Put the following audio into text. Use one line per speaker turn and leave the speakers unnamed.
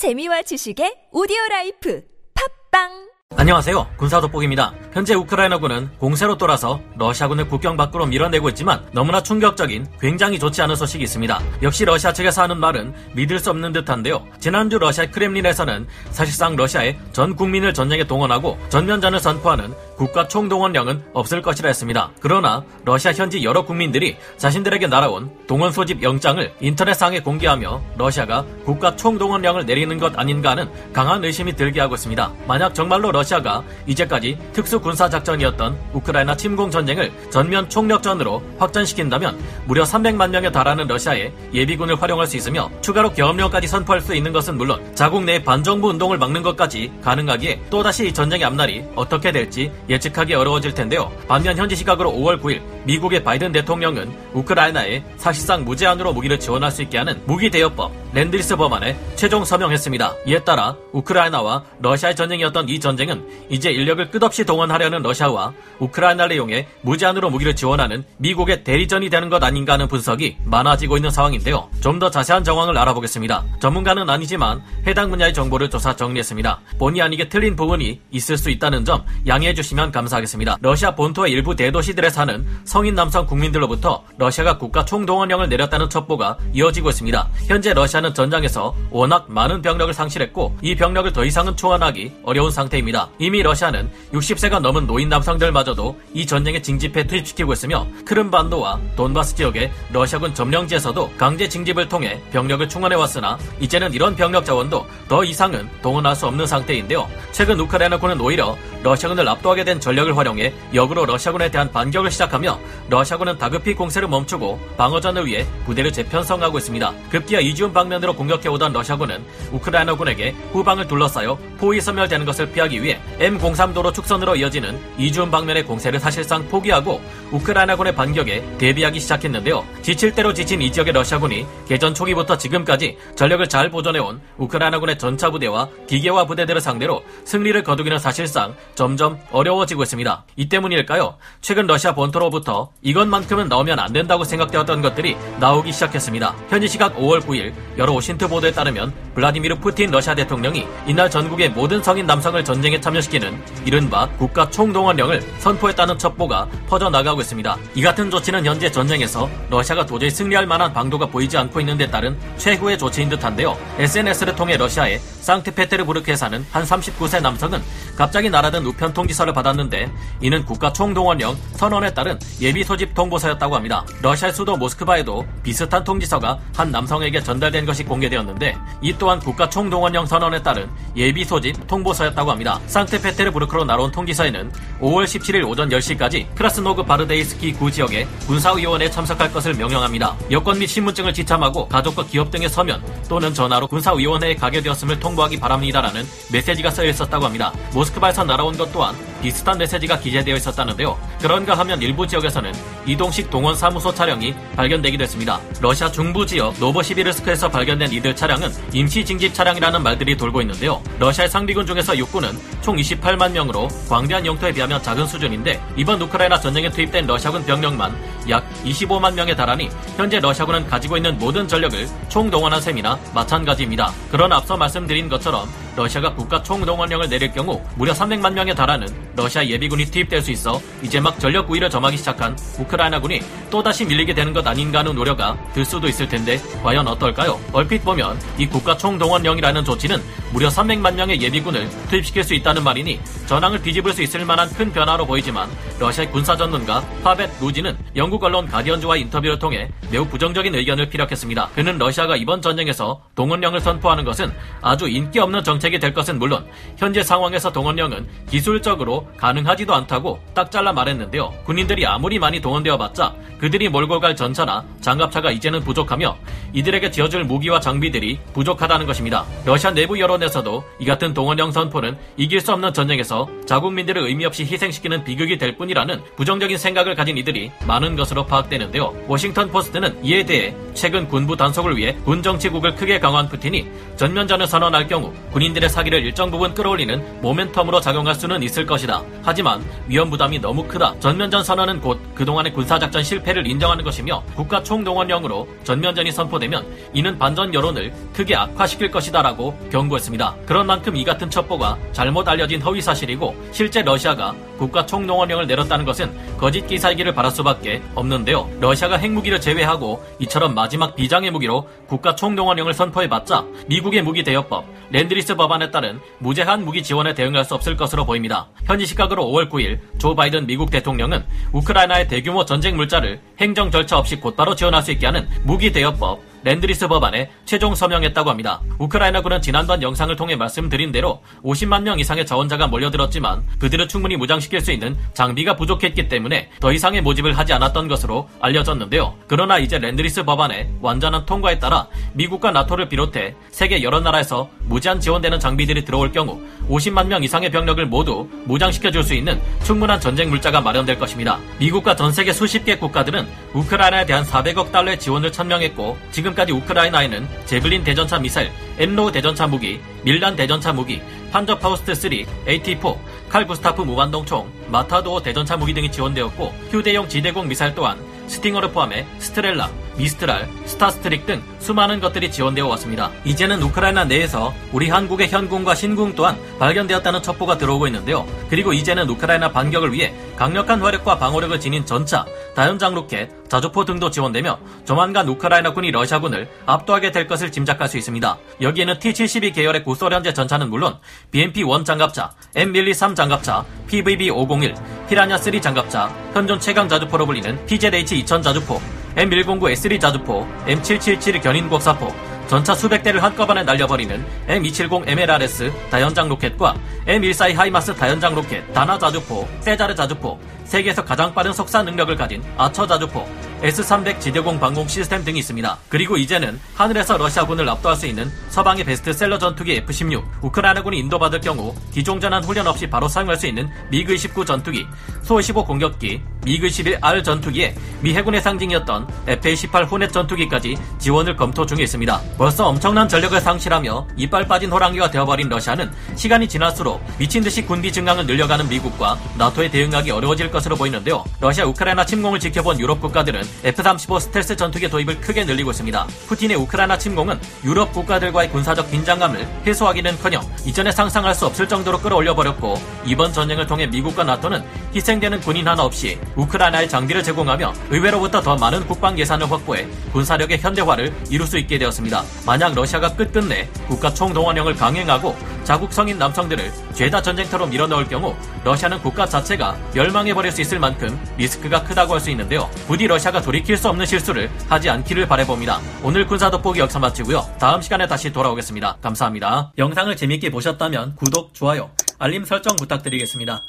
재미와 지식의 오디오 라이프. 팟빵
안녕하세요. 군사 돋보기입니다. 현재 우크라이나군은 공세로 돌아서 러시아군을 국경 밖으로 밀어내고 있지만 너무나 충격적인 굉장히 좋지 않은 소식이 있습니다. 역시 러시아 측에서 하는 말은 믿을 수 없는 듯한데요. 지난주 러시아 크렘린에서는 사실상 러시아의 전 국민을 전쟁에 동원하고 전면전을 선포하는 국가 총동원령은 없을 것이라 했습니다. 그러나 러시아 현지 여러 국민들이 자신들에게 날아온 동원 소집 영장을 인터넷상에 공개하며 러시아가 국가 총동원령을 내리는 것 아닌가 하는 강한 의심이 들게 하고 있습니다. 만약 정말로 러시아가 이제까지 특수 군사 작전이었던 우크라이나 침공 전쟁을 전면 총력전으로 확전시킨다면 무려 300만 명에 달하는 러시아의 예비군을 활용할 수 있으며 추가로 계엄령까지 선포할 수 있는 것은 물론 자국 내 반정부 운동을 막는 것까지 가능하기에 또다시 이 전쟁의 앞날이 어떻게 될지 예측하기 어려워질 텐데요. 반면 현지 시각으로 5월 9일 미국의 바이든 대통령은 우크라이나에 사실상 무제한으로 무기를 지원할 수 있게 하는 무기 대여법 랜드리스 법안에 최종 서명했습니다. 이에 따라 우크라이나와 러시아의 전쟁이었던 이 전쟁은 이제 인력을 끝없이 동원하려는 러시아와 우크라이나를 이용해 무제한으로 무기를 지원하는 미국의 대리전이 되는 것 아닌가 하는 분석이 많아지고 있는 상황인데요. 좀 더 자세한 정황을 알아보겠습니다. 전문가는 아니지만 해당 분야의 정보를 조사 정리했습니다. 본의 아니게 틀린 부분이 있을 수 있다는 점 양해해 주시면 감사하겠습니다. 러시아 본토의 일부 대도시들에 사는 성인 남성 국민들로부터 러시아가 국가 총동원령을 내렸다는 첩보가 이어지고 있습니다. 현재 러시아 는 전장에서 워낙 많은 병력을 상실했고 이 병력을 더 이상은 초안하기 어려운 상태입니다. 이미 러시아는 60세가 넘은 노인 남성들마저도 이 전쟁에 징집해 투입시키고 있으며 크름반도와 돈바스 지역의 러시아군 점령지에서도 강제 징집을 통해 병력을 충원해 왔으나 이제는 이런 병력 자원도 더 이상은 동원할 수 없는 상태인데요. 최근 우크라이나군은 오히려 러시아군을 압도하게 된 전력을 활용해 역으로 러시아군에 대한 반격을 시작하며 러시아군은 다급히 공세를 멈추고 방어전을 위해 부대를 재편성하고 있습니다. 급기야 이지움 방면으로 공격해오던 러시아군은 우크라이나군에게 후방을 둘러싸여 포위 섬멸되는 것을 피하기 위해 M03도로 축선으로 이어지는 이지움 방면의 공세를 사실상 포기하고 우크라이나군의 반격에 대비하기 시작했는데요. 지칠 대로 지친 이 지역의 러시아군이 개전 초기부터 지금까지 전력을 잘 보존해온 우크라이나군의 전차 부대와 기계화 부대들을 상대로 승리를 거두기는 사실상 점점 어려워지고 있습니다. 이 때문일까요? 최근 러시아 본토로부터 이것만큼은 나오면 안 된다고 생각되었던 것들이 나오기 시작했습니다. 현지 시각 5월 9일 여러 오신트 보도에 따르면 블라디미르 푸틴 러시아 대통령이 이날 전국의 모든 성인 남성을 전쟁에 참여시키는 이른바 국가 총동원령을 선포했다는 첩보가 퍼져나가고 있습니다. 이 같은 조치는 현재 전쟁에서 러시아가 도저히 승리할 만한 방도가 보이지 않고 있는 데 따른 최후의 조치인 듯한데요. SNS를 통해 러시아의 상트페테르부르크에 사는 한 39세 남성은 갑자기 날아든 우편 통지서를 받았는데 이는 국가 총동원령 선언에 따른 예비 소집 통보서였다고 합니다. 러시아 수도 모스크바에도 비슷한 통지서가 한 남성에게 전달된 것이 공개되었는데 이 또한 국가 총동원령 선언에 따른 예비 소집 통보서였다고 합니다. 상트페테르부르크로 날아온 통지서에는 5월 17일 오전 10시까지 크라스노그바르데이스키 구 지역에 군사위원회에 참석할 것을 명령합니다. 여권 및 신분증을 지참하고 가족과 기업 등의 서면 또는 전화로 군사위원회에 가게 되었음을 통보하기 바랍니다라는 메시지가 쓰여 있었다고 합니다. 모스크바에서 날아온 것 또한 비슷한 메시지가 기재되어 있었다는데요. 그런가 하면 일부 지역에서는 이동식 동원 사무소 차량이 발견되기도 했습니다. 러시아 중부 지역 노보시비르스크에서 발견된 이들 차량은 임시 징집 차량이라는 말들이 돌고 있는데요. 러시아의 상비군 중에서 육군은 총 28만 명으로 광대한 영토에 비하면 작은 수준인데 이번 우크라이나 전쟁에 투입된 러시아군 병력만 약 25만 명에 달하니 현재 러시아군은 가지고 있는 모든 전력을 총동원한 셈이나 마찬가지입니다. 그러나 앞서 말씀드린 것처럼 러시아가 국가 총동원령을 내릴 경우 무려 300만 명에 달하는 러시아 예비군이 투입될 수 있어 이제 막 전력 우위를 점하기 시작한 우크라이나군이 또다시 밀리게 되는 것 아닌가 하는 우려가 들 수도 있을 텐데 과연 어떨까요? 얼핏 보면 이 국가 총동원령이라는 조치는 무려 300만 명의 예비군을 투입시킬 수 있다는 말이니 전황을 뒤집을 수 있을 만한 큰 변화로 보이지만 러시아의 군사 전문가 파벳 루지는 영국 언론 가디언즈와 인터뷰를 통해 매우 부정적인 의견을 피력했습니다. 그는 러시아가 이번 전쟁에서 동원령을 선포하는 것은 아주 인기 없는 정책 이 될 것은 물론 현재 상황에서 동원령은 기술적으로 가능하지도 않다고 딱 잘라 말했는데요. 군인들이 아무리 많이 동원되어 봤자 그들이 몰고 갈 전차나 장갑차가 이제는 부족하며 이들에게 쥐어줄 무기와 장비들이 부족하다는 것입니다. 러시아 내부 여론에서도 이 같은 동원령 선포는 이길 수 없는 전쟁에서 자국민들을 의미 없이 희생시키는 비극이 될 뿐이라는 부정적인 생각을 가진 이들이 많은 것으로 파악되는데요. 워싱턴 포스트는 이에 대해 최근 군부 단속을 위해 군 정치국을 크게 강화한 푸틴이 전면전을 선언할 경우 군인들의 사기를 일정 부분 끌어올리는 모멘텀으로 작용할 수는 있을. 것이다. 하지만 위험 부담이 너무 크다. 전면전 선언은 곧 그동안의 군사작전 실패를 인정하는 것이며 국가 총동원령으로 전면전이 선포되면 이는 반전 여론을 크게 악화시킬 것이다라고 경고했습니다. 그런 만큼 이 같은 첩보가 잘못 알려진 허위 사실이고 실제 러시아가 국가 총동원령을 내렸다는 것은 거짓 기사이기를 바랄 수밖에 없는데요. 러시아가 핵무기를 제외하고 이처럼 마지막 비장의 무기로 국가 총동원령을 선포해봤자 미국의 무기 대여법 Lend-Lease 법안에 따른 무제한 무기 지원에 대응할 수 없을 것으로 보입니다. 현지 시각으로 5월 9일 조 바이든 미국 대통령은 우크라이나의 대규모 전쟁 물자를 행정 절차 없이 곧바로 지원할 수 있게 하는 무기 대여법 Lend-Lease 법안에 최종 서명했다고 합니다. 우크라이나군은 지난번 영상을 통해 말씀드린 대로 50만 명 이상의 자원자가 몰려들었지만 그들을 충분히 무장시킬 수 있는 장비가 부족했기 때문에 더 이상의 모집을 하지 않았던 것으로 알려졌는데요. 그러나 이제 랜드리스 법안의 완전한 통과에 따라 미국과 나토를 비롯해 세계 여러 나라에서 무제한 지원되는 장비들이 들어올 경우 50만 명 이상의 병력을 모두 무장시켜 줄 수 있는 충분한 전쟁 물자가 마련될 것입니다. 미국과 전 세계 수십 개 국가들은 우크라이나에 대한 400억 달러의 지원을 천명했고 지금까지 우크라이나에는 제블린 대전차 미사일, 엔로우 대전차 무기, 밀란 대전차 무기, 판저 파우스트 3, AT4, 칼 구스타프 무반동총, 마타도어 대전차 무기 등이 지원되었고 휴대용 지대공 미사일 또한 스팅어를 포함해 스트렐라, 미스트랄, 스타스트릭 등 수많은 것들이 지원되어 왔습니다. 이제는 우크라이나 내에서 우리 한국의 현궁과 신궁 또한 발견되었다는 첩보가 들어오고 있는데요. 그리고 이제는 우크라이나 반격을 위해 강력한 화력과 방어력을 지닌 전차, 다연장 로켓, 자주포 등도 지원되며 조만간 우크라이나군이 러시아군을 압도하게 될 것을 짐작할 수 있습니다. 여기에는 T-72 계열의 구소련제 전차는 물론 BMP-1 장갑차, M113 장갑차, PbV-501, 피라냐3 장갑차, 현존 최강 자주포로 불리는 PZH-2000 자주포, M109A3 자주포, M777 견인곡사포, 전차 수백 대를 한꺼번에 날려버리는 M270 MLRS 다연장 로켓과 M142 하이마스 다연장 로켓, 다나 자주포, 세자르 자주포, 세계에서 가장 빠른 속사 능력을 가진 아처 자주포, S300 지대공 방공 시스템 등이 있습니다. 그리고 이제는 하늘에서 러시아군을 압도할 수 있는 서방의 베스트셀러 전투기 F-16, 우크라이나군이 인도받을 경우 기종전환 훈련 없이 바로 사용할 수 있는 미그-29 전투기, 소-15 공격기, 미그-11R 전투기에 미 해군의 상징이었던 F-18 호넷 전투기까지 지원을 검토 중에 있습니다. 벌써 엄청난 전력을 상실하며 이빨 빠진 호랑이가 되어버린 러시아는 시간이 지날수록 미친 듯이 군비 증강을 늘려가는 미국과 나토에 대응하기 어려워질 것으로 보이는데요. 러시아 우크라이나 침공을 지켜본 유럽 국가들은 F-35 스텔스 전투기 도입을 크게 늘리고 있습니다. 푸틴의 우크라이나 침공은 유럽 국가들과의 군사적 긴장감을 해소하기는커녕 이전에 상상할 수 없을 정도로 끌어올려 버렸고 이번 전쟁을 통해 미국과 나토는 희생되는 군인 하나 없이 우크라이나의 장비를 제공하며 의회로부터 더 많은 국방 예산을 확보해 군사력의 현대화를 이룰 수 있게 되었습니다. 만약 러시아가 끝끝내 국가 총동원령을 강행하고 자국 성인 남성들을 죄다 전쟁터로 밀어넣을 경우 러시아는 국가 자체가 멸망해버릴 수 있을 만큼 리스크가 크다고 할 수 있는데요. 부디 러시아가 돌이킬 수 없는 실수를 하지 않기를 바래봅니다. 오늘 군사 돋보기 역사 마치고요. 다음 시간에 다시 돌아오겠습니다. 감사합니다. 영상을 재밌게 보셨다면 구독, 좋아요, 알림 설정 부탁드리겠습니다.